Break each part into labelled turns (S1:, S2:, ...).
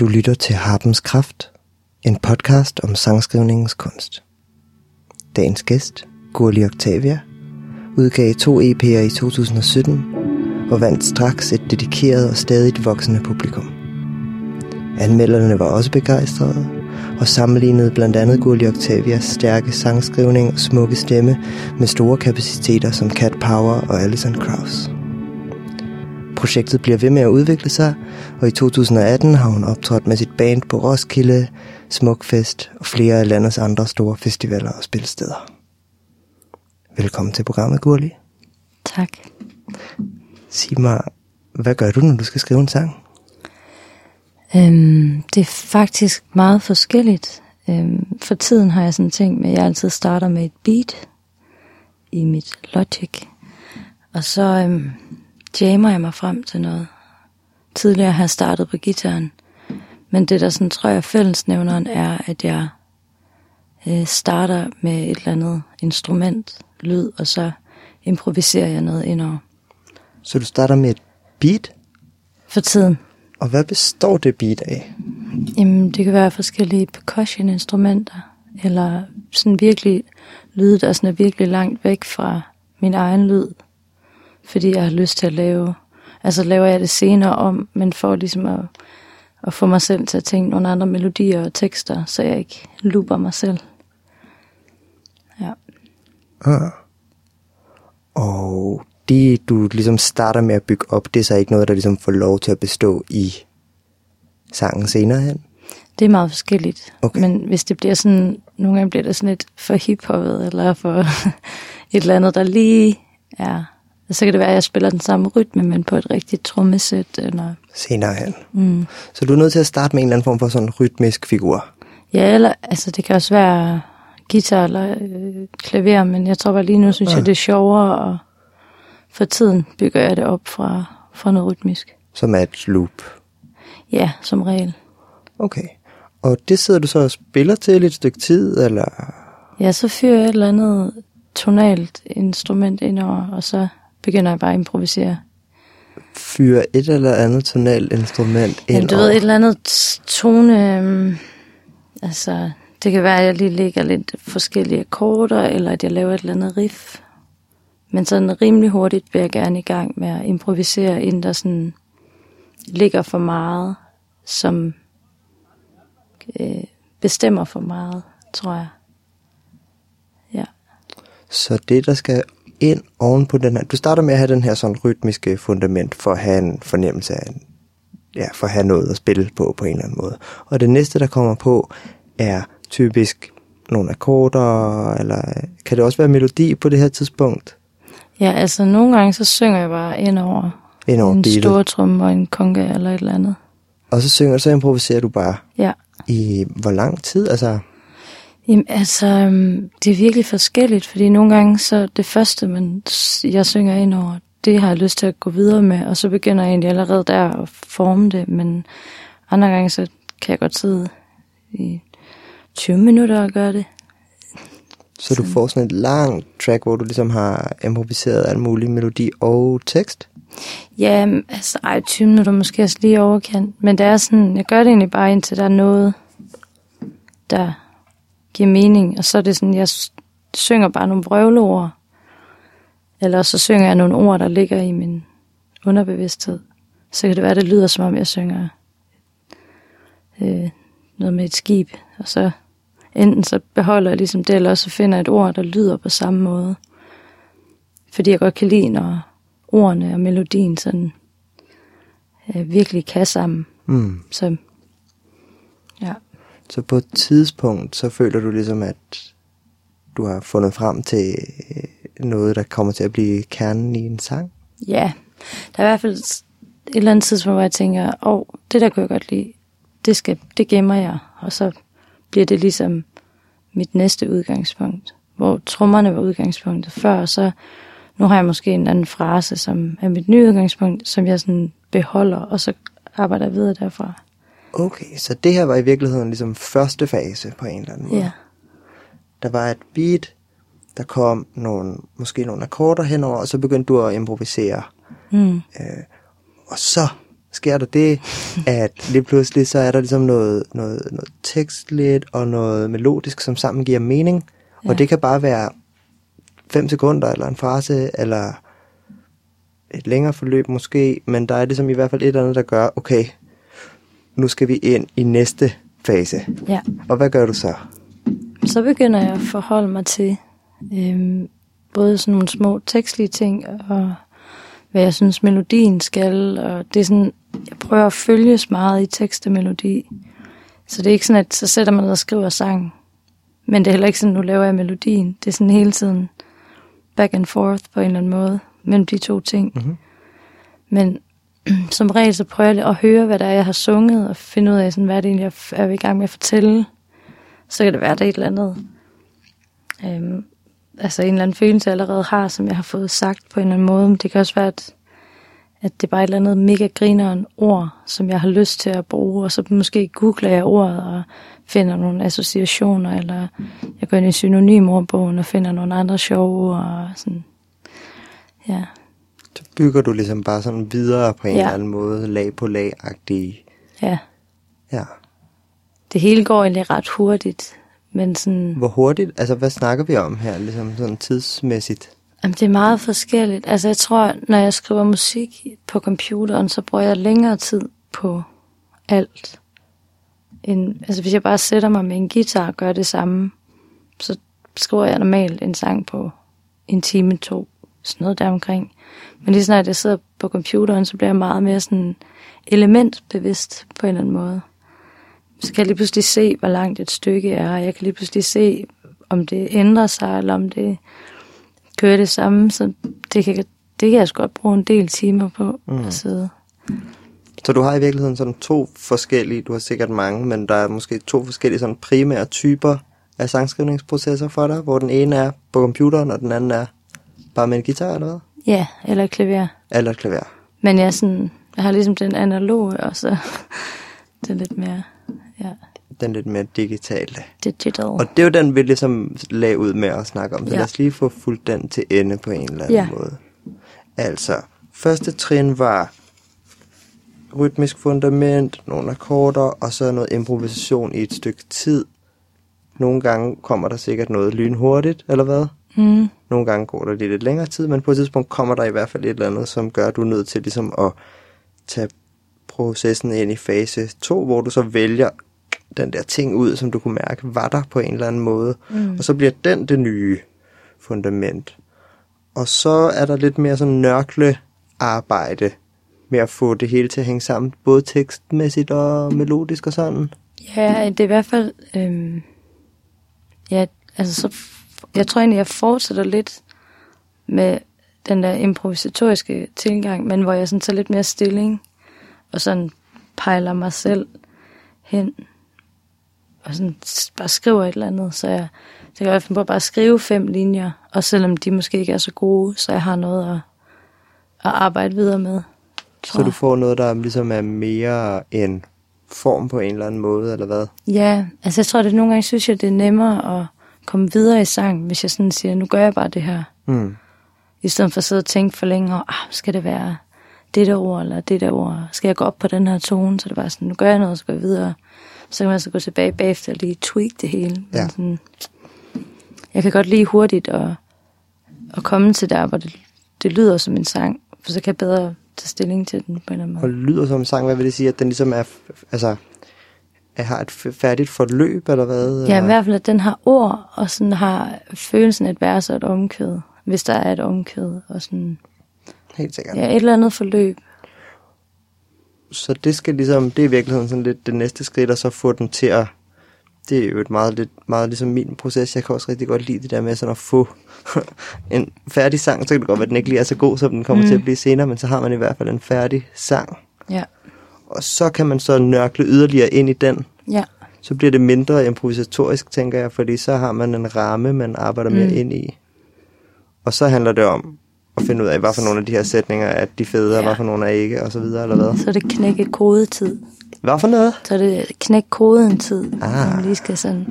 S1: Du lytter til Harpens Kraft, en podcast om sangskrivningens kunst. Dagens gæst, Gurli Octavia, udgav to EP'er i 2017 og vandt straks et dedikeret og stadigt voksende publikum. Anmelderne var også begejstrede og sammenlignede blandt andet Gurli Octavias stærke sangskrivning og smukke stemme med store kapaciteter som Cat Power og Alison Krauss. Projektet bliver ved med at udvikle sig, og i 2018 har hun optrådt med sit band på Roskilde, Smukfest og flere af landets andre store festivaler og spilsteder. Velkommen til programmet, Gurli.
S2: Tak.
S1: Sig mig, hvad gør du, når du skal skrive en sang?
S2: Øhm, det er faktisk meget forskelligt. Øhm, for tiden har jeg sådan ting med, at jeg altid starter med et beat i mit Logic. Og så øhm, jammer jeg mig frem til noget. Tidligere har jeg startet på gitaren. Men det der sådan, tror jeg fællesnævneren er, at jeg øh, starter med et eller andet instrument, lyd, og så improviserer jeg noget indover.
S1: Så du starter med et beat,
S2: For tiden.
S1: og hvad består det beat af?
S2: Jamen, det kan være forskellige percussion-instrumenter, eller sådan virkelig lyde, der sådan er virkelig langt væk fra min egen lyd, fordi jeg har lyst til at lave, altså laver jeg det senere om, men for ligesom at, at få mig selv til at tænke nogle andre melodier og tekster, så jeg ikke looper mig selv. Ja.
S1: Ah. Og det, du ligesom starter med at bygge op, det er så ikke noget, der ligesom får lov til at bestå i sangen senere hen?
S2: Det er meget forskelligt.
S1: Okay.
S2: Men hvis det bliver sådan, nogle gange bliver det sådan lidt for hiphoppet, eller for et eller andet, der lige er, så kan det være, at jeg spiller den samme rytme, men på et rigtigt trommesæt, eller
S1: Senere hen.
S2: Mm.
S1: Så du er nødt til at starte med en eller anden form for sådan en rytmisk figur.
S2: Ja, eller, altså det kan også være guitar eller øh, klaver, men jeg tror bare lige nu, synes
S1: Ja.
S2: jeg, det er sjovere, og for tiden bygger jeg det op fra, fra noget rytmisk.
S1: som er et loop.
S2: Ja, som regel.
S1: Okay. Og det sidder du så og spiller til et stykke tid, eller...
S2: Ja, så fyrer jeg et eller andet tonalt instrument indover, og så begynder jeg bare at improvisere.
S1: fyre et eller andet tonalt instrument ind
S2: Jamen, du ved, et eller andet tone... øhm, altså, det kan være, at jeg lige lægger lidt forskellige akkorder, eller at jeg laver et eller andet riff. Men sådan rimelig hurtigt vil jeg gerne i gang med at improvisere, inden der sådan ligger for meget, som øh, bestemmer for meget, tror jeg. Ja.
S1: Så det, der skal ind oven på den her... Du starter med at have den her sådan rytmiske fundament, for at have en fornemmelse af... Ja, for at have noget at spille på, på en eller anden måde. Og det næste, der kommer på, er typisk nogle akkorder, eller kan det også være melodi på det her tidspunkt?
S2: Ja, altså nogle gange så synger jeg bare ind over
S1: Ind over
S2: en stor tromme og en konga eller et eller andet.
S1: Og så synger, så improviserer du bare
S2: Ja.
S1: i hvor lang tid? Altså,
S2: Jamen, altså, øhm, det er virkelig forskelligt, fordi nogle gange så det første, man, jeg synger ind over, det har jeg lyst til at gå videre med, og så begynder jeg egentlig allerede der at forme det, men andre gange så kan jeg godt sidde i 20 minutter og gøre det.
S1: så du får sådan et langt track, hvor du ligesom har improviseret al mulig melodi og tekst?
S2: Ja, altså, ej, 20 minutter måske også lige overkant, men det er sådan, jeg gør det egentlig bare indtil der er noget, der giver mening, og så er det sådan, jeg synger bare nogle brøvleord, eller så synger jeg nogle ord, der ligger i min underbevidsthed. Så kan det være, det lyder som om, jeg synger øh, noget med et skib, og så enten så beholder jeg ligesom det, eller så finder jeg et ord, der lyder på samme måde. Fordi jeg godt kan lide, når ordene og melodien sådan øh, virkelig kan sammen.
S1: Mm.
S2: Så.
S1: Så på et tidspunkt, så føler du ligesom, at du har fundet frem til øh, noget, der kommer til at blive kernen i en sang?
S2: Ja, der er i hvert fald et eller andet tidspunkt, hvor jeg tænker, åh, oh, det der kunne jeg godt lide, det, skal, det gemmer jeg, og så bliver det ligesom mit næste udgangspunkt, hvor trommerne var udgangspunktet før, og så nu har jeg måske en anden frase, som er mit nye udgangspunkt, som jeg sådan beholder, og så arbejder jeg videre derfra.
S1: Okay, så det her var i virkeligheden ligesom første fase på en eller anden måde.
S2: Ja,
S1: Der var et beat, der kom nogle, måske nogle akkorder henover, og så begyndte du at improvisere.
S2: mm.
S1: Og så sker der det, at lige pludselig så er der ligesom noget, noget, noget tekstligt og noget melodisk, som sammen giver mening. Ja. Og det kan bare være fem sekunder, eller en frase, eller et længere forløb måske, men der er ligesom i hvert fald et eller andet, der gør, okay, nu skal vi ind i næste fase.
S2: Ja.
S1: Og hvad gør du så?
S2: Så begynder jeg at forholde mig til øhm, både sådan nogle små tekstlige ting, og hvad jeg synes melodien skal, og det er sådan, jeg prøver at følges meget i tekst og melodi. Så det er ikke sådan, at så sætter man ned og skriver sang, men det er heller ikke sådan, nu laver jeg melodien. Det er sådan hele tiden back and forth på en eller anden måde mellem de to ting.
S1: Mhm.
S2: Men som regel så prøver jeg at høre, hvad der er, jeg har sunget, og finde ud af, sådan, hvad det egentlig er, jeg er i gang med at fortælle. Så kan det være, at der er et eller andet, øhm, altså en eller anden følelse, jeg allerede har, som jeg har fået sagt på en eller anden måde. Men det kan også være, at, at det er bare et eller andet mega grineren ord, som jeg har lyst til at bruge, og så måske googler jeg ordet og finder nogle associationer, eller jeg går ind i synonymordbogen og finder nogle andre sjove ord, og sådan, ja.
S1: Så bygger du ligesom bare sådan videre på en
S2: Ja.
S1: eller anden måde, lag på lag-agtig.
S2: Ja,
S1: Ja.
S2: det hele går egentlig ret hurtigt, men sådan,
S1: Hvor hurtigt, altså hvad snakker vi om her, ligesom sådan tidsmæssigt?
S2: jamen, det er meget forskelligt. Altså jeg tror, når jeg skriver musik på computeren, så bruger jeg længere tid på alt. End, altså hvis jeg bare sætter mig med en guitar og gør det samme, så skriver jeg normalt en sang på en time, to, sådan noget deromkring. Men lige snart jeg sidder på computeren, så bliver jeg meget mere sådan elementbevidst på en eller anden måde. Så kan jeg lige pludselig se, hvor langt et stykke er, og jeg kan lige pludselig se, om det ændrer sig, eller om det kører det samme. Så det kan, det kan jeg sgu godt bruge en del timer på mm. at sidde.
S1: Så du har i virkeligheden sådan to forskellige, du har sikkert mange, men der er måske to forskellige sådan primære typer af sangskrivningsprocesser for dig, hvor den ene er på computeren, og den anden er bare med en guitar eller hvad?
S2: Ja, eller klaver.
S1: Eller et klaver.
S2: Men jeg, er sådan, jeg har ligesom den analoge, og så det er lidt mere ja,
S1: Den lidt mere digitale.
S2: digital.
S1: Og det er jo den, vi ligesom lagde ud med at snakke om. Så
S2: Ja.
S1: lad os lige få fuldt den til ende på en eller anden
S2: Ja.
S1: måde. Altså, første trin var rytmisk fundament, nogle akkorder, og så noget improvisation i et stykke tid. Nogle gange kommer der sikkert noget lynhurtigt, eller hvad?
S2: Mm,
S1: Nogle gange går der lige lidt længere tid, men på et tidspunkt kommer der i hvert fald et eller andet, som gør, at du er nødt til ligesom at tage processen ind i fase 2, hvor du så vælger den der ting ud, som du kunne mærke var der på en eller anden måde. Mm. Og så bliver den det nye fundament. Og så er der lidt mere sådan nørkle arbejde med at få det hele til at hænge sammen, både tekstmæssigt og melodisk og sådan.
S2: ja, det er i hvert fald... Øhm, ja, altså så... Jeg tror egentlig, jeg fortsætter lidt med den der improvisatoriske tilgang, men hvor jeg sådan tager lidt mere stilling, og sådan pejler mig selv hen, og sådan bare skriver et eller andet, så jeg, så jeg kan finde på bare at skrive fem linjer, og selvom de måske ikke er så gode, så jeg har noget at, at arbejde videre med.
S1: Så du får noget, der ligesom er mere en form på en eller anden måde, eller hvad?
S2: Ja, altså jeg tror, at nogle gange synes jeg, det er nemmere at komme videre i sang, hvis jeg sådan siger, nu gør jeg bare det her.
S1: Mm.
S2: I stedet for at sidde og tænke for længe, ah, skal det være det der ord, eller det der ord? Skal jeg gå op på den her tone? Så det bare sådan, nu gør jeg noget, så går jeg videre. Så kan man så gå tilbage bagefter og lige tweak det hele. Men
S1: Ja.
S2: Sådan, jeg kan godt lide hurtigt at, at komme til der, hvor det, det lyder som en sang, for så kan jeg bedre tage stilling til den på en eller anden
S1: Og
S2: måde.
S1: lyder som en sang, hvad vil det sige, at den ligesom er, altså, har et færdigt forløb, eller hvad?
S2: Ja, i hvert fald, at den har ord, og sådan har følelsen et vers og et omkvæd, hvis der er et omkvæd, og sådan,
S1: Helt sikkert.
S2: ja, et eller andet forløb.
S1: Så det skal ligesom, det er i virkeligheden sådan lidt det næste skridt, og så få den til at, det er jo et meget, lidt, meget ligesom min proces. Jeg kan også rigtig godt lide det der med sådan at få en færdig sang. Så kan det godt være, at den ikke lige er så god, som den kommer mm. til at blive senere, men så har man i hvert fald en færdig sang.
S2: Ja,
S1: Og så kan man så nørkle yderligere ind i den.
S2: ja,
S1: Så bliver det mindre improvisatorisk, tænker jeg, fordi så har man en ramme, man arbejder mere
S2: Mm.
S1: ind i. Og så handler det om at finde ud af, hvad for nogle af de her sætninger er de fede, ja. og hvad for nogle er ikke, og så videre, eller hvad.
S2: så er det knække kodetid.
S1: Hvad for noget?
S2: Så er det knæk koden tid,
S1: Ah.
S2: ah. man lige skal sådan,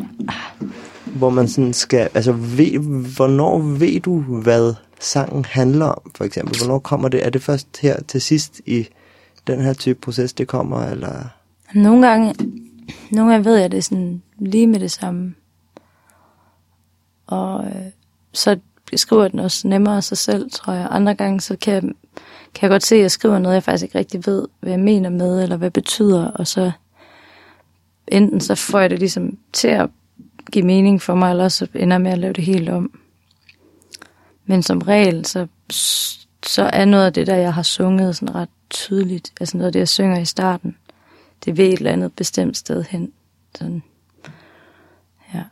S1: Hvor man sådan skal, altså ved, hvornår ved du, hvad sangen handler om, for eksempel? Hvornår kommer det? Er det først her til sidst i den her type proces, det kommer, eller...
S2: Nogle gange, nogle gange ved jeg det sådan lige med det samme. Og øh, så skriver den også nemmere af sig selv, tror jeg. Andre gange, så kan jeg, kan jeg godt se, at jeg skriver noget, jeg faktisk ikke rigtig ved, hvad jeg mener med, eller hvad det betyder, og så enten så får jeg det ligesom til at give mening for mig, eller så ender med at lave det helt om. Men som regel, så, så er noget af det, der jeg har sunget sådan ret tydeligt, altså noget af det, jeg synger i starten, det ved et eller andet bestemt sted hen. Sådan. Ja.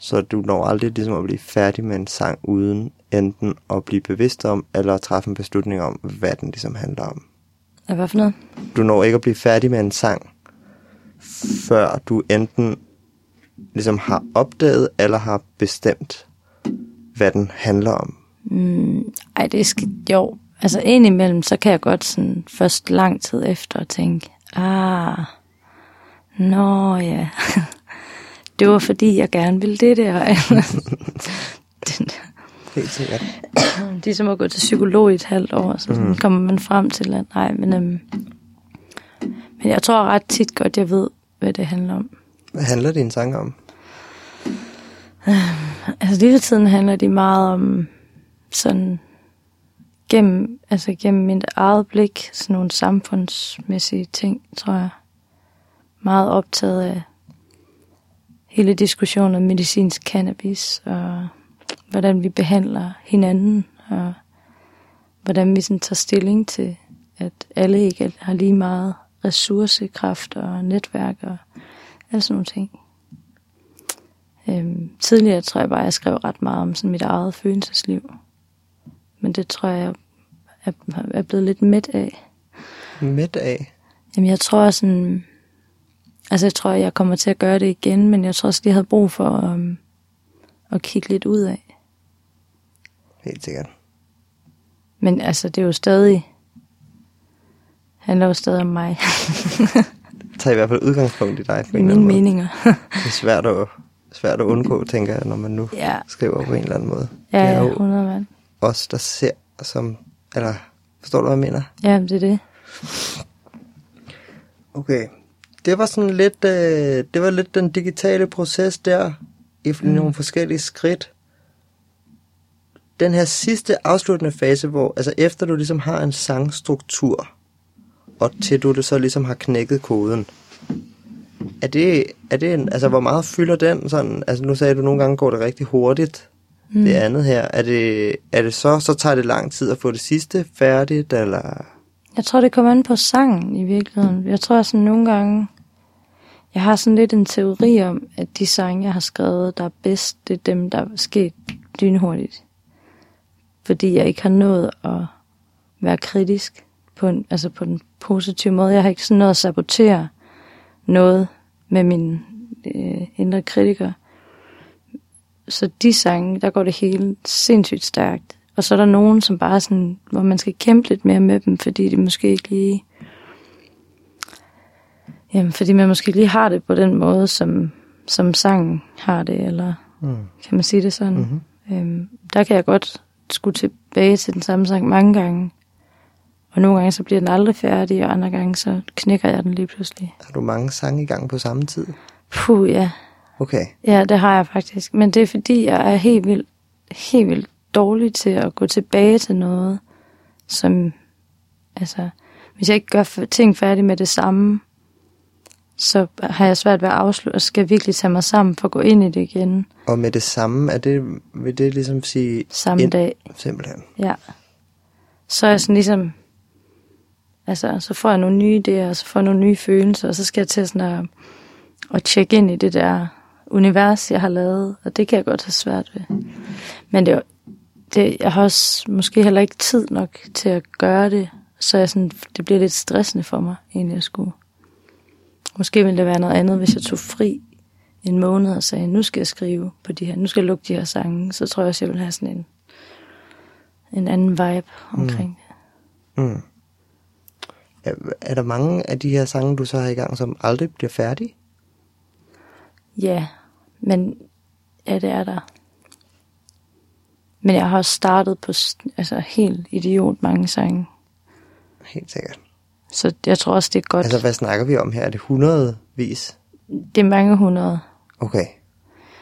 S1: Så du når aldrig ligesom at blive færdig med en sang, uden enten at blive bevidst om, eller at træffe en beslutning om, hvad den ligesom handler om.
S2: Hvad for noget?
S1: Du når ikke at blive færdig med en sang, før du enten ligesom har opdaget, eller har bestemt, hvad den handler om.
S2: Mm, ej, det skal, jo, altså indimellem, så kan jeg godt sådan først lang tid efter tænke, ah, nå ja, det var fordi, jeg gerne ville det der.
S1: Helt sikkert.
S2: det er som at gå til psykolog i et halvt år, så sådan mm. kommer man frem til, at nej, men, øhm, men jeg tror ret tit godt, jeg ved, hvad det handler om.
S1: Hvad handler din sang om?
S2: Altså lige for tiden handler de meget om sådan gennem, altså gennem mit eget blik, sådan nogle samfundsmæssige ting, tror jeg. Meget optaget af hele diskussionen om medicinsk cannabis, og hvordan vi behandler hinanden, og hvordan vi sådan tager stilling til, at alle ikke har lige meget ressourcekraft og netværk og alle sådan nogle ting. Øhm, tidligere tror jeg bare, at jeg skrev ret meget om sådan mit eget følelsesliv. Men det tror jeg, jeg er blevet lidt midt af.
S1: Midt af?
S2: Jamen jeg tror sådan... Altså jeg tror, jeg kommer til at gøre det igen, men jeg tror også, jeg havde brug for um, at kigge lidt ud af.
S1: Helt sikkert.
S2: Men altså, det er jo stadig... handler jo stadig om mig.
S1: Tag i hvert fald udgangspunkt i dig.
S2: På Mine meninger.
S1: det er svært at, svært at undgå, tænker jeg, når man nu
S2: ja.
S1: skriver på en eller anden måde.
S2: Ja, ja 100 mand.
S1: Os, der ser som... Eller, forstår du, hvad jeg mener?
S2: Ja, det er det.
S1: Okay. Det var sådan lidt, øh, det var lidt den digitale proces der, i mm. nogle forskellige skridt. Den her sidste afsluttende fase, hvor, altså efter du ligesom har en sangstruktur, og til du det så ligesom har knækket koden, er det, er det en, altså hvor meget fylder den sådan, altså nu sagde du, nogle gange går det rigtig hurtigt, mm. det andet her, er det, er det så, så tager det lang tid at få det sidste færdigt, eller?
S2: Jeg tror, det kommer an på sangen i virkeligheden. Jeg tror sådan nogle gange, jeg har sådan lidt en teori om, at de sange, jeg har skrevet, der er bedst, det er dem, der er sket dynhurtigt. Fordi jeg ikke har nået at være kritisk på en, altså på den positive måde. Jeg har ikke sådan noget at sabotere noget med min øh, indre kritiker. Så de sange, der går det hele sindssygt stærkt. Og så er der nogen, som bare sådan, hvor man skal kæmpe lidt mere med dem, fordi de måske ikke lige... Jamen, fordi man måske lige har det på den måde, som, som sangen har det, eller mm. kan man sige det sådan. Mm-hmm. Øhm, der kan jeg godt skulle tilbage til den samme sang mange gange. Og nogle gange så bliver den aldrig færdig, og andre gange så knækker jeg den lige pludselig.
S1: Har du mange sange i gang på samme tid?
S2: Puh, ja.
S1: Okay.
S2: Ja, det har jeg faktisk. Men det er fordi, jeg er helt vildt, helt vildt dårlig til at gå tilbage til noget, som, altså, hvis jeg ikke gør ting færdig med det samme, så har jeg svært ved at afslutte, og skal virkelig tage mig sammen for at gå ind i det igen.
S1: Og med det samme, er det, vil det ligesom sige...
S2: Samme ind, dag.
S1: Simpelthen.
S2: Ja. Så er jeg sådan ligesom, altså, så får jeg nogle nye idéer, og så får jeg nogle nye følelser, og så skal jeg til sådan at, at tjekke ind i det der univers, jeg har lavet, og det kan jeg godt have svært ved. Men det, det, jeg har også måske heller ikke tid nok til at gøre det, så jeg sådan, det bliver lidt stressende for mig, egentlig at skulle. Måske ville det være noget andet, hvis jeg tog fri en måned og sagde, nu skal jeg skrive på de her, nu skal jeg lukke de her sange, så tror jeg også, jeg vil have sådan en, en anden vibe omkring
S1: mm. det. Mm. Er, er der mange af de her sange, du så har i gang, som aldrig bliver færdige?
S2: Ja, men ja, det er der. Men jeg har også startet på altså, helt idiot mange sange.
S1: Helt sikkert.
S2: Så jeg tror også, det er godt.
S1: Altså, hvad snakker vi om her? Er det hundredvis?
S2: Det er mange hundrede.
S1: Okay.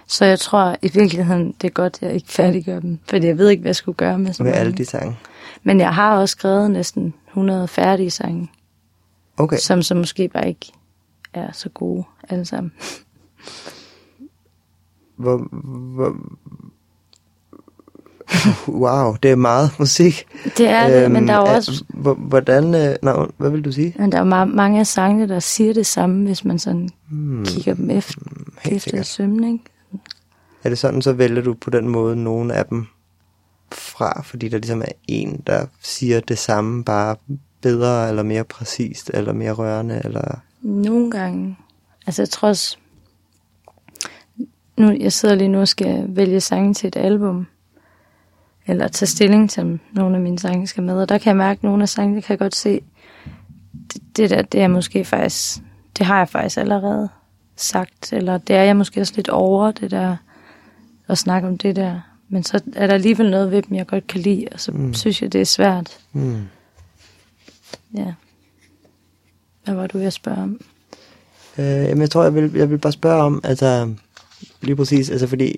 S2: Så jeg tror i virkeligheden, det er godt, at jeg ikke færdiggør dem. Fordi jeg ved ikke, hvad jeg skulle gøre med sådan
S1: Med
S2: nogle.
S1: alle de sange?
S2: Men jeg har også skrevet næsten 100 færdige sange,
S1: Okay.
S2: som så måske bare ikke er så gode alle sammen.
S1: Hvor, hvor... Wow, det er meget musik.
S2: Det er det, men der er
S1: er-
S2: også
S1: hvor- Hvordan... øh, Nå, hvad vil du sige?
S2: men der er ma- mange af sangene, der siger det samme, hvis man sådan hmm. kigger dem efter,
S1: Helt
S2: efter ikke?
S1: Er det sådan, så vælger du på den måde nogle af dem fra, fordi der ligesom er en, der siger det samme, bare bedre, eller mere præcist, eller mere rørende, eller...
S2: Nogle gange. Altså jeg tror også, nu, jeg sidder lige nu og skal vælge sange til et album, eller tage stilling til, nogle af mine sange skal med, og der kan jeg mærke, at nogle af sangene kan jeg godt se, det, det der, det er måske faktisk, det har jeg faktisk allerede sagt, eller det er jeg måske også lidt over, det der, at snakke om det der. Men så er der alligevel noget ved dem, jeg godt kan lide, og så mm. synes jeg, det er svært.
S1: Hmm.
S2: Ja. Hvad var du at spørge om?
S1: Øh, jeg tror, jeg vil, jeg vil bare spørge om, altså, lige præcis, altså fordi,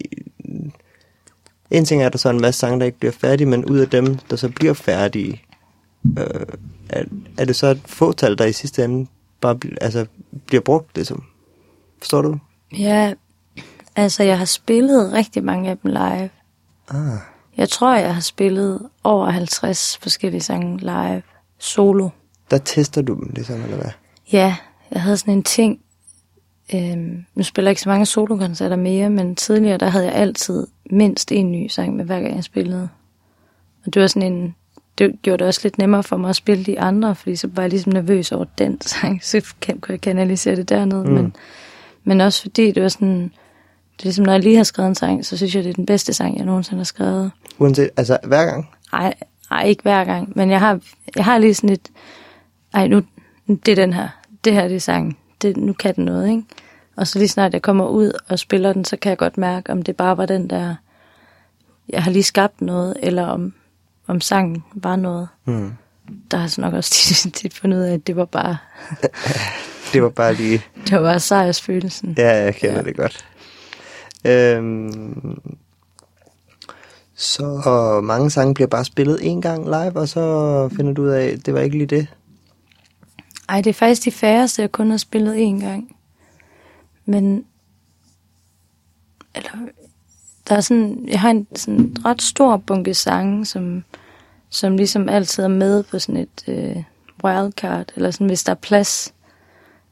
S1: en ting er, at der så er en masse sange, der ikke bliver færdige, men ud af dem, der så bliver færdige, øh, er, er det så et fåtal, der i sidste ende bare bl- altså, bliver brugt, ligesom? Forstår du?
S2: Ja, altså jeg har spillet rigtig mange af dem live.
S1: Ah,
S2: Jeg tror, jeg har spillet over 50 forskellige sange live, solo.
S1: der tester du dem, ligesom, eller hvad?
S2: Ja, jeg havde sådan en ting. Øhm, nu spiller jeg ikke så mange solokoncerter mere, men tidligere der havde jeg altid mindst en ny sang med hver gang jeg spillede. Og det var sådan en, det gjorde det også lidt nemmere for mig at spille de andre, fordi så var jeg ligesom nervøs over den sang, så kan- kunne jeg kanalisere det dernede. Mm. Men, men også fordi det var sådan, det er ligesom når jeg lige har skrevet en sang, så synes jeg, det er den bedste sang, jeg nogensinde har skrevet.
S1: Uanset, altså hver gang?
S2: Ej, ej, ikke hver gang, men jeg har, jeg har lige sådan et, ej, nu, det er den her, det her det er sangen, det, nu kan den noget, ikke? Og så lige snart jeg kommer ud og spiller den, så kan jeg godt mærke, om det bare var den der, jeg har lige skabt noget, eller om, om sangen var noget.
S1: Hmm.
S2: Der har så nok også tit, tit fundet ud af, at det var bare,
S1: Det var bare lige...
S2: det var bare sejrsfølelsen.
S1: Ja, jeg kender. Ja. det godt. Øhm, så mange sange bliver bare spillet en gang live, og så finder du ud af, at det var ikke lige det.
S2: Ej, det er faktisk de færreste, jeg kun har spillet én gang. Men... Eller... Der er sådan... Jeg har en sådan ret stor bunke sange, som, som ligesom altid er med på sådan et øh, wildcard, eller sådan, hvis der er plads.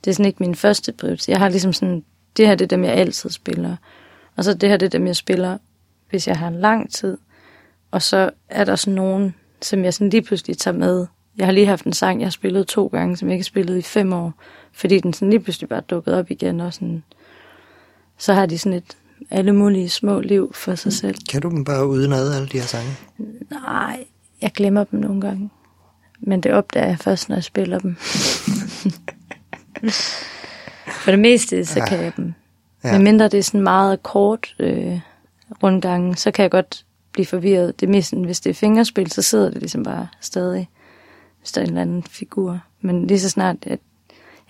S2: Det er sådan ikke min første prioritet. Jeg har ligesom sådan... Det her det er dem, jeg altid spiller. Og så det her det er dem, jeg spiller, hvis jeg har en lang tid. Og så er der sådan nogen, som jeg sådan lige pludselig tager med. Jeg har lige haft en sang, jeg har spillet to gange, som jeg ikke har spillet i fem år. Fordi den sådan lige pludselig bare dukket op igen. Og sådan, så har de sådan et alle mulige små liv for sig selv.
S1: Kan du dem bare udenad, alle de her sange?
S2: Nej, jeg glemmer dem nogle gange. Men det opdager jeg først, når jeg spiller dem. For det meste, så kan jeg dem.
S1: Ja.
S2: Ja. Men mindre det er sådan meget kort øh, rundgange, så kan jeg godt blive forvirret. Det er mest, hvis det er fingerspil, så sidder det ligesom bare stadig, hvis der er en eller anden figur. Men lige så snart, at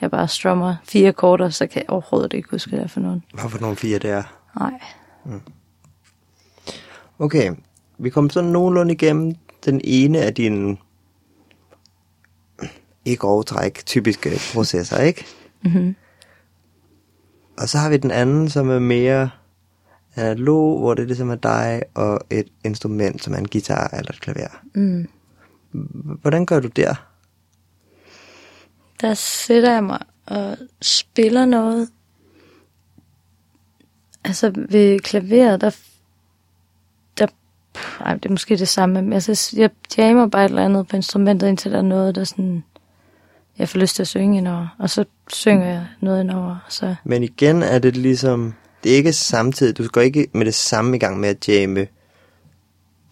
S2: jeg bare strummer fire korter, så kan jeg overhovedet ikke huske, hvad det er for nogen.
S1: Hvad for nogle fire det er?
S2: Nej.
S1: Okay, vi kom sådan nogenlunde igennem den ene af dine ikke overtræk typiske processer, ikke?
S2: Mm-hmm.
S1: Og så har vi den anden, som er mere analog, hvor det ligesom er dig og et instrument, som er en guitar eller et klaver.
S2: Mm.
S1: Hvordan gør du der?
S2: Der sætter jeg mig og spiller noget. Altså ved klaveret, der... der ej, det er måske det samme. Men altså, jeg jammer bare et eller andet på instrumentet, indtil der er noget, der sådan... Jeg får lyst til at synge indover. Og så synger jeg noget indover. Så,
S1: Men igen er det ligesom, det er ikke samtidig, du går ikke med det samme i gang med at jamme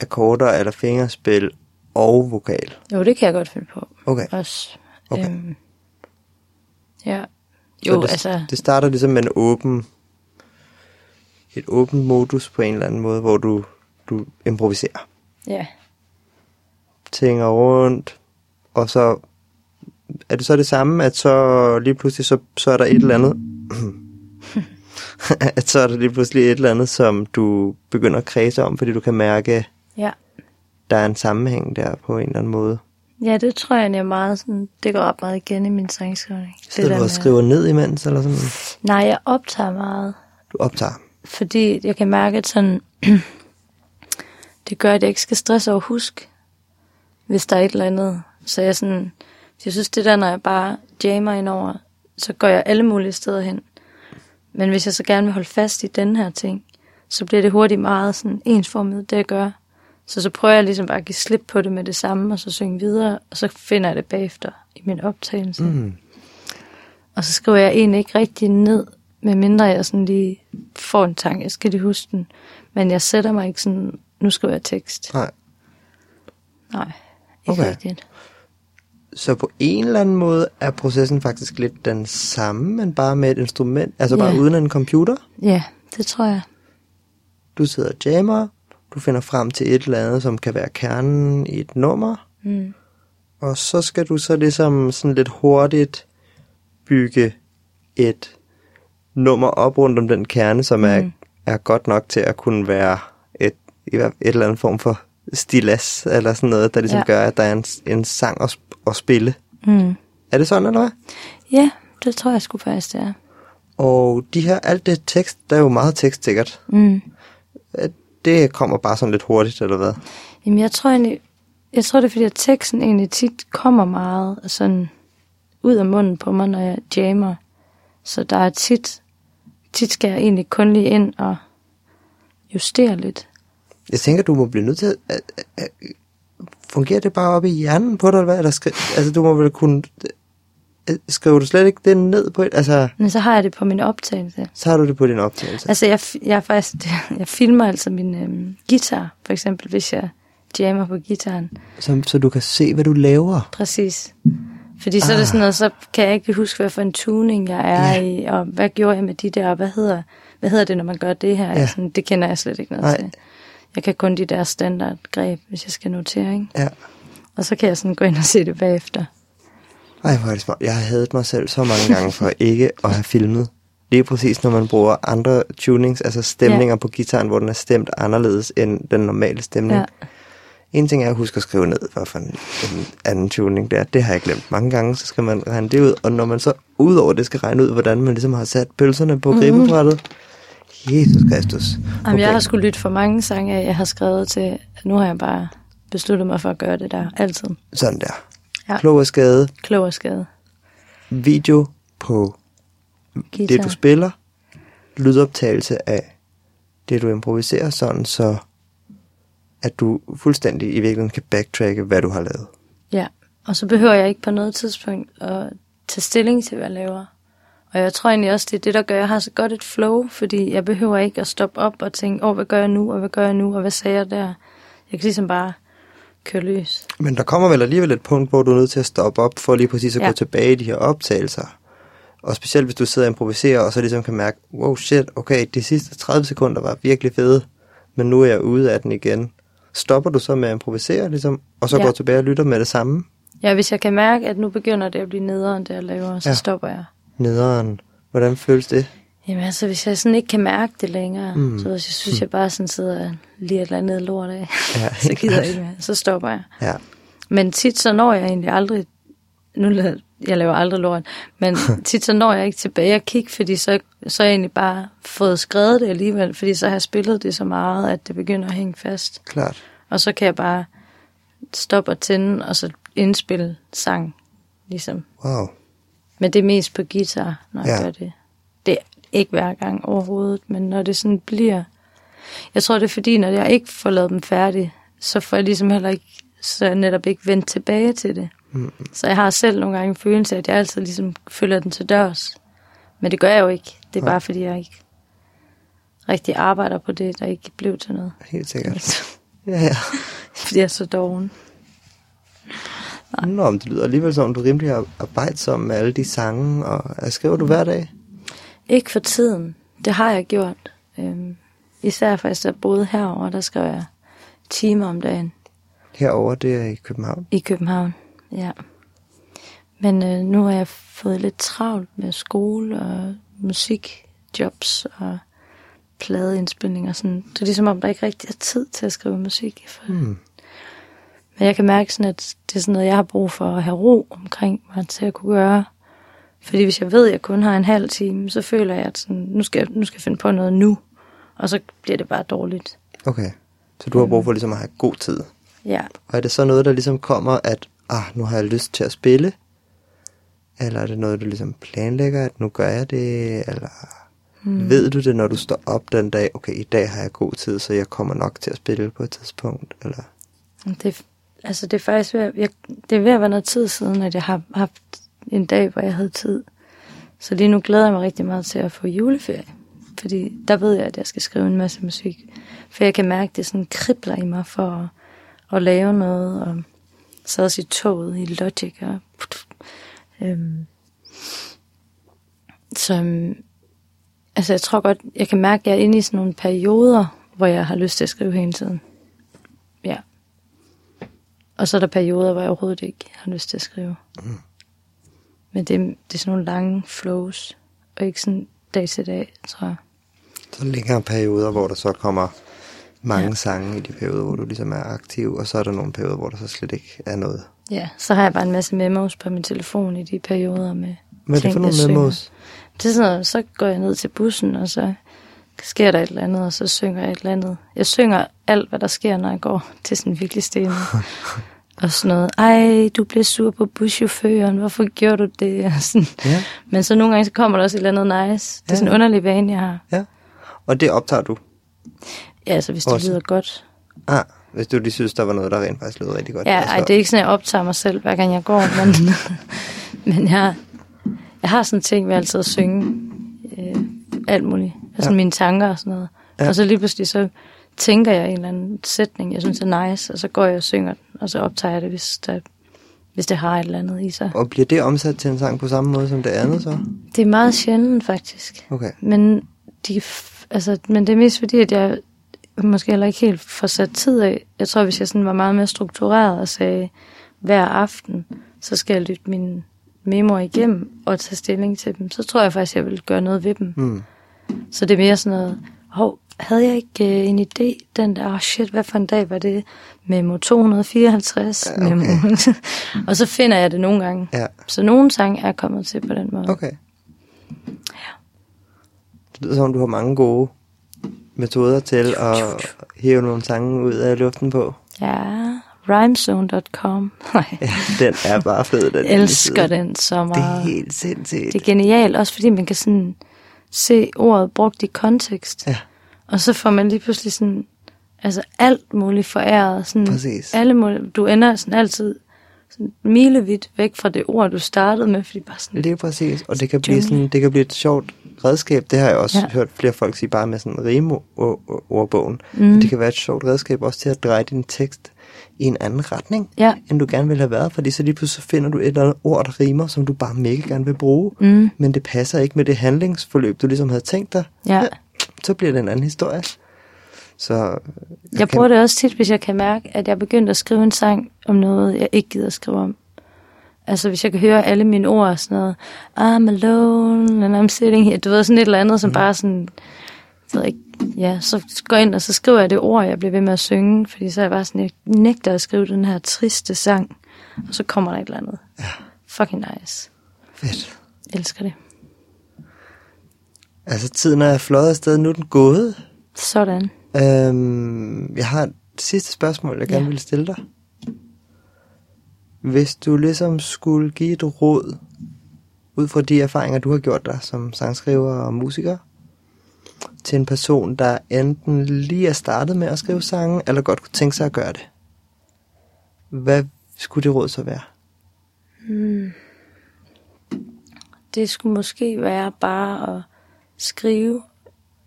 S1: akkorder eller fingerspil og vokal.
S2: jo, det kan jeg godt finde på.
S1: Okay.
S2: Også.
S1: Okay.
S2: Øhm, ja.
S1: Så
S2: Jo,
S1: det,
S2: altså...
S1: det starter ligesom med en åben, et åbent modus på en eller anden måde, hvor du, du improviserer.
S2: Ja.
S1: Tænker rundt, og så er det så det samme, at så lige pludselig, så, så er der et eller andet, at så er der lige pludselig et eller andet, som du begynder at kredse om, fordi du kan mærke,
S2: Ja.
S1: Der er en sammenhæng der på en eller anden måde.
S2: Ja, det tror jeg, jeg er meget sådan, det går op meget igen i min sangskrivning. Det
S1: Sidder
S2: der
S1: du og
S2: med-
S1: skriver ned imens, eller sådan?
S2: Nej, jeg optager meget,
S1: Du optager.
S2: fordi jeg kan mærke, at sådan, det gør, at jeg ikke skal stresse over husk, hvis der er et eller andet. Så jeg sådan, jeg synes det der, når jeg bare jammer ind over, så går jeg alle mulige steder hen. Men hvis jeg så gerne vil holde fast i den her ting, så bliver det hurtigt meget sådan ensformet, det jeg gør. Så så prøver jeg ligesom bare at give slip på det med det samme, og så synge videre, og så finder jeg det bagefter i min optagelse.
S1: Mm.
S2: Og så skriver jeg egentlig ikke rigtig ned, medmindre jeg sådan lige får en tanke, jeg skal lige huske den. Men jeg sætter mig ikke sådan, nu skriver jeg tekst.
S1: Nej.
S2: Nej, ikke
S1: Okay.
S2: rigtigt.
S1: Så på en eller anden måde er processen faktisk lidt den samme, men bare med et instrument, altså bare
S2: Ja.
S1: uden en computer.
S2: Ja, det tror jeg.
S1: Du sidder og jammer, du finder frem til et eller andet, som kan være kernen i et nummer,
S2: Mm.
S1: og så skal du så ligesom sådan lidt hurtigt bygge et nummer op rundt om den kerne, som er,
S2: Mm.
S1: er godt nok til at kunne være et, et eller andet form for stilas, eller sådan noget, der ligesom
S2: Ja.
S1: gør, at der er en, en sang at, at spille.
S2: Mm.
S1: Er det sådan, eller hvad?
S2: Ja, det tror jeg sgu faktisk, det er.
S1: Og de her, alt det tekst, der er jo meget tekst sikkert.
S2: Mm.
S1: Det kommer bare sådan lidt hurtigt, eller hvad?
S2: Jamen, jeg tror egentlig, jeg tror det er, fordi at teksten egentlig tit kommer meget sådan ud af munden på mig, når jeg jammer. Så der er tit, tit skal jeg egentlig kun lige ind og justere lidt.
S1: Jeg tænker, du må blive nødt til at... at, at, at fungerer det bare op i hjernen på dig, eller hvad? Eller skri, altså, du må vel kunne... øh, Skriver du slet ikke det ned på et... Altså,
S2: Men så har jeg det på min optagelse.
S1: så har du det på din optagelse.
S2: Altså, jeg, jeg, faktisk, jeg filmer altså min øhm, guitar, for eksempel, hvis jeg jammer på gitaren.
S1: Så, så du kan se, hvad du laver.
S2: Præcis. Fordi så er det sådan noget, så kan jeg ikke huske, hvad for en tuning jeg er
S1: Ja.
S2: i, og hvad gjorde jeg med de der, og hvad hedder, hvad hedder det, når man gør det her?
S1: Ja.
S2: Sådan, det kender jeg slet ikke noget
S1: Nej.
S2: til. Jeg kan kun de der standardgreb, hvis jeg skal notere, ikke?
S1: Ja.
S2: Og så kan jeg sådan gå ind og se det bagefter.
S1: Ej, hvor er det smart. Jeg har hadet mig selv så mange gange for ikke at have filmet. Lige præcis, når man bruger andre tunings, altså stemninger ja. på gitaren, hvor den er stemt anderledes end den normale stemning.
S2: Ja.
S1: En ting er at huske at skrive ned, hvad for en, en anden tuning det er. Det har jeg glemt mange gange, så skal man regne det ud. Og når man så udover det skal regne ud, hvordan man ligesom har sat pølserne på gribebrættet. Jesus Kristus.
S2: Jamen, jeg har sgu lyttet for mange sange, jeg har skrevet til, nu har jeg bare besluttet mig for at gøre det der, altid.
S1: Sådan der.
S2: Ja.
S1: Klog og skade.
S2: Klog og skade.
S1: Video på
S2: Guitar.
S1: det, du spiller. Lydoptagelse af det, du improviserer, sådan så at du fuldstændig i virkeligheden kan backtracke, hvad du har lavet.
S2: Ja, og så behøver jeg ikke på noget tidspunkt at tage stilling til, hvad jeg laver. Og jeg tror egentlig også, det er det, der gør, at jeg har så godt et flow, fordi jeg behøver ikke at stoppe op og tænke, åh, oh, hvad gør jeg nu, og hvad gør jeg nu, og hvad sagde jeg der? Jeg kan ligesom bare køre løs.
S1: Men der kommer vel alligevel et punkt, hvor du er nødt til at stoppe op, for lige præcis at ja. Gå tilbage i de her optagelser. Og specielt hvis du sidder og improviserer, og så ligesom kan mærke, wow shit, okay, de sidste 30 sekunder var virkelig fede, men nu er jeg ude af den igen. Stopper du så med at improvisere, ligesom, og så ja. Går tilbage og lytter med det samme?
S2: Ja, hvis jeg kan mærke, at nu begynder det at blive nederen, det jeg laver, så
S1: ja.
S2: stopper jeg.
S1: Nederen. Hvordan føles det?
S2: Jamen altså, hvis jeg sådan ikke kan mærke det længere,
S1: Mm.
S2: mm. så hvis jeg synes, jeg bare sådan sidder lige et eller andet lort af,
S1: Ja,
S2: så gider jeg ikke mere. Så stopper jeg.
S1: Ja.
S2: Men tit så når jeg egentlig aldrig, nu la- jeg laver aldrig lort, men tit så når jeg ikke tilbage og kigge, fordi så, så har jeg egentlig bare fået skrevet det alligevel, fordi så har jeg spillet det så meget, at det begynder at hænge fast.
S1: Klart.
S2: Og så kan jeg bare stoppe og tænde, og så indspille sang, ligesom.
S1: Wow.
S2: Men det er mest på guitar, når jeg
S1: Ja.
S2: gør det. Ikke hver gang overhovedet, men når det sådan bliver... Jeg tror, det er fordi, når jeg ikke får lavet dem færdige, så får jeg ligesom heller ikke, så jeg netop ikke vendt tilbage til det.
S1: Mm.
S2: Så jeg har selv nogle gange en følelse af, at jeg altid ligesom følger den til dørs. Men det gør jeg jo ikke. Det er
S1: Nej.
S2: bare fordi, jeg ikke rigtig arbejder på det, der ikke blev til noget.
S1: Helt sikkert. Ja, ja.
S2: fordi jeg er så doven.
S1: Nå, men det lyder alligevel som, du rimelig ar- arbejdsom med alle de sange, og skriver du hver dag?
S2: Ikke for tiden. Det har jeg gjort. Øhm, især faktisk, da jeg boede herover, der skrev jeg timer om dagen
S1: Herover det er i København.
S2: i København. Ja. Men øh, nu har jeg fået lidt travlt med skole og musikjobs og pladeindspilninger. Sådan. Det er ligesom om, der ikke rigtig er tid til at skrive musik. For.
S1: Hmm.
S2: Men jeg kan mærke, sådan, at det er sådan noget, jeg har brug for at have ro omkring mig til at kunne gøre. Fordi hvis jeg ved, at jeg kun har en halv time, så føler jeg, at sådan, nu, skal nu skal jeg finde på noget nu. Og så bliver det bare dårligt.
S1: Okay. Så du har brug for ligesom at have god tid.
S2: Ja,
S1: Og er det så noget, der ligesom kommer, at ah, nu har jeg lyst til at spille? Eller er det noget, du ligesom planlægger, at nu gør jeg det? Eller hmm. ved du det, når du står op den dag, okay, i dag har jeg god tid, så jeg kommer nok til at spille på et tidspunkt? Eller?
S2: det, altså det er faktisk ved, jeg, det er ved at være noget tid siden, at jeg har haft en dag, hvor jeg havde tid. Så lige nu glæder jeg mig rigtig meget til at få juleferie. Fordi der ved jeg, at jeg skal skrive en masse musik. For jeg kan mærke, at det sådan kribler i mig for at, at lave noget. Og så også i toget i Logic. Og, øhm, så altså jeg tror godt, jeg kan mærke, at jeg er inde i sådan nogle perioder, hvor jeg har lyst til at skrive hele tiden. Ja. Og så er der perioder, hvor jeg overhovedet ikke har lyst til at skrive. Mm. Men det, det er sådan nogle lange flows, og ikke sådan dag til dag, tror jeg.
S1: Så længere perioder, hvor der så kommer mange
S2: Ja.
S1: sange i de perioder, hvor du ligesom er aktiv, og så er der nogle perioder, hvor der så slet ikke er noget.
S2: Ja, så har jeg bare en masse memos på min telefon i de perioder med
S1: Hvad er det for nogle memos?
S2: Det er sådan noget, så går jeg ned til bussen, og så sker der et eller andet, og så synger jeg et eller andet. Jeg synger alt, hvad der sker, når jeg går til sådan virkelig stille. og sådan noget, ej, du blev sur på buschaufføren, hvorfor gjorde du det? Og sådan.
S1: Ja.
S2: Men så nogle gange, så kommer der også et eller andet nice. Det er
S1: Ja.
S2: sådan en underlig vane, jeg har.
S1: Ja. Og det optager du?
S2: Ja, altså hvis det
S1: Også.
S2: lyder godt.
S1: Ah, hvis du lige synes, der var noget, der rent faktisk lød rigtig godt.
S2: Ja, ej, det er ikke sådan, at jeg optager mig selv, hver gang jeg går, men, men jeg, jeg har sådan en ting ved altid at synge øh, alt muligt. Altså
S1: Ja.
S2: mine tanker og sådan noget.
S1: Ja.
S2: Og så lige pludselig så tænker jeg en eller anden sætning, jeg synes er nice, og så går jeg og synger den, og så optager jeg det, hvis, der, hvis det har et eller andet i sig.
S1: Og bliver det omsat til en sang på samme måde som det andet så?
S2: Det er meget sjældent faktisk.
S1: Okay.
S2: Men, de, altså, men det er mest fordi, at jeg måske heller ikke helt får sat tid af. Jeg tror, hvis jeg sådan var meget mere struktureret og sagde, hver aften, så skal jeg lytte mine memoer igennem og tage stilling til dem, så tror jeg faktisk, jeg vil gøre noget ved dem.
S1: Mm.
S2: Så det er mere sådan noget, hov, havde jeg ikke øh, en idé, den der, oh shit, hvad for en dag var det? Memo 254.
S1: Ja, okay.
S2: Memo. og så finder jeg det nogle gange.
S1: Ja,
S2: Så nogle sange er kommet til på den måde.
S1: okay. Det lyder som om, du har mange gode metoder til at hæve nogle sange ud af luften på.
S2: Ja, rhymezone.com.
S1: Ja, den er bare fed, den
S2: jeg elsker den så
S1: Det er
S2: meget.
S1: helt sindssygt.
S2: Det er genialt, også fordi man kan sådan se ordet brugt i kontekst.
S1: Ja.
S2: Og så får man lige pludselig sådan, altså alt muligt foræret. Sådan
S1: Præcis.
S2: Alle mulige, du ender sådan altid sådan milevidt væk fra det ord, du startede med, fordi bare sådan,
S1: Lige præcis. Og det kan, blive sådan, det kan blive et sjovt redskab. Det har jeg også
S2: Ja.
S1: hørt flere folk sige, bare med sådan rime-ordbogen. Mm. Det kan være et sjovt redskab også til at dreje din tekst i en anden retning,
S2: Ja.
S1: end du gerne ville have været. Fordi så lige pludselig finder du et eller andet ord, der rimer, som du bare mega gerne vil bruge.
S2: Mm.
S1: Men det passer ikke med det handlingsforløb, du ligesom havde tænkt dig.
S2: ja.
S1: Så bliver det en anden historie. Så jeg,
S2: Jeg bruger det også tit, hvis jeg kan mærke, at jeg er begyndt at skrive en sang om noget, jeg ikke gider at skrive om. Altså hvis jeg kan høre alle mine ord og sådan noget, I'm alone and I'm sitting here, du ved sådan et eller andet, som mm. bare sådan, jeg ved ikke, ja, så går jeg ind og så skriver jeg det ord, jeg bliver ved med at synge, fordi så er jeg bare sådan, jeg nægter at skrive den her triste sang, og så kommer der et eller andet. Ja. Fucking nice.
S1: Fedt.
S2: Elsker det.
S1: Altså tiden er fløjet afsted, nu er den gået.
S2: Sådan.
S1: Øhm, jeg har et sidste spørgsmål, jeg gerne
S2: Ja.
S1: vil stille dig. Hvis du ligesom skulle give et råd, ud fra de erfaringer, du har gjort dig som sangskriver og musiker, til en person, der enten lige er startet med at skrive sange, eller godt kunne tænke sig at gøre det. Hvad skulle det råd så være?
S2: Det skulle måske være bare at skrive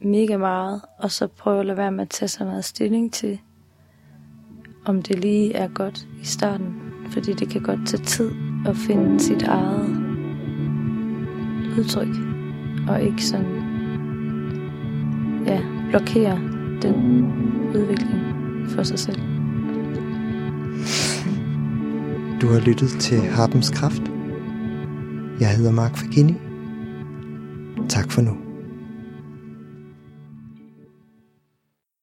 S2: mega meget, og så prøve at lade være med at tage så meget stilling til, om det lige er godt i starten. Fordi det kan godt tage tid at finde sit eget udtryk, og ikke sådan, ja, blokere den udvikling for sig selv.
S1: Du har lyttet til Harpens Kraft. Jeg hedder Mark Fagini. Tak for nu.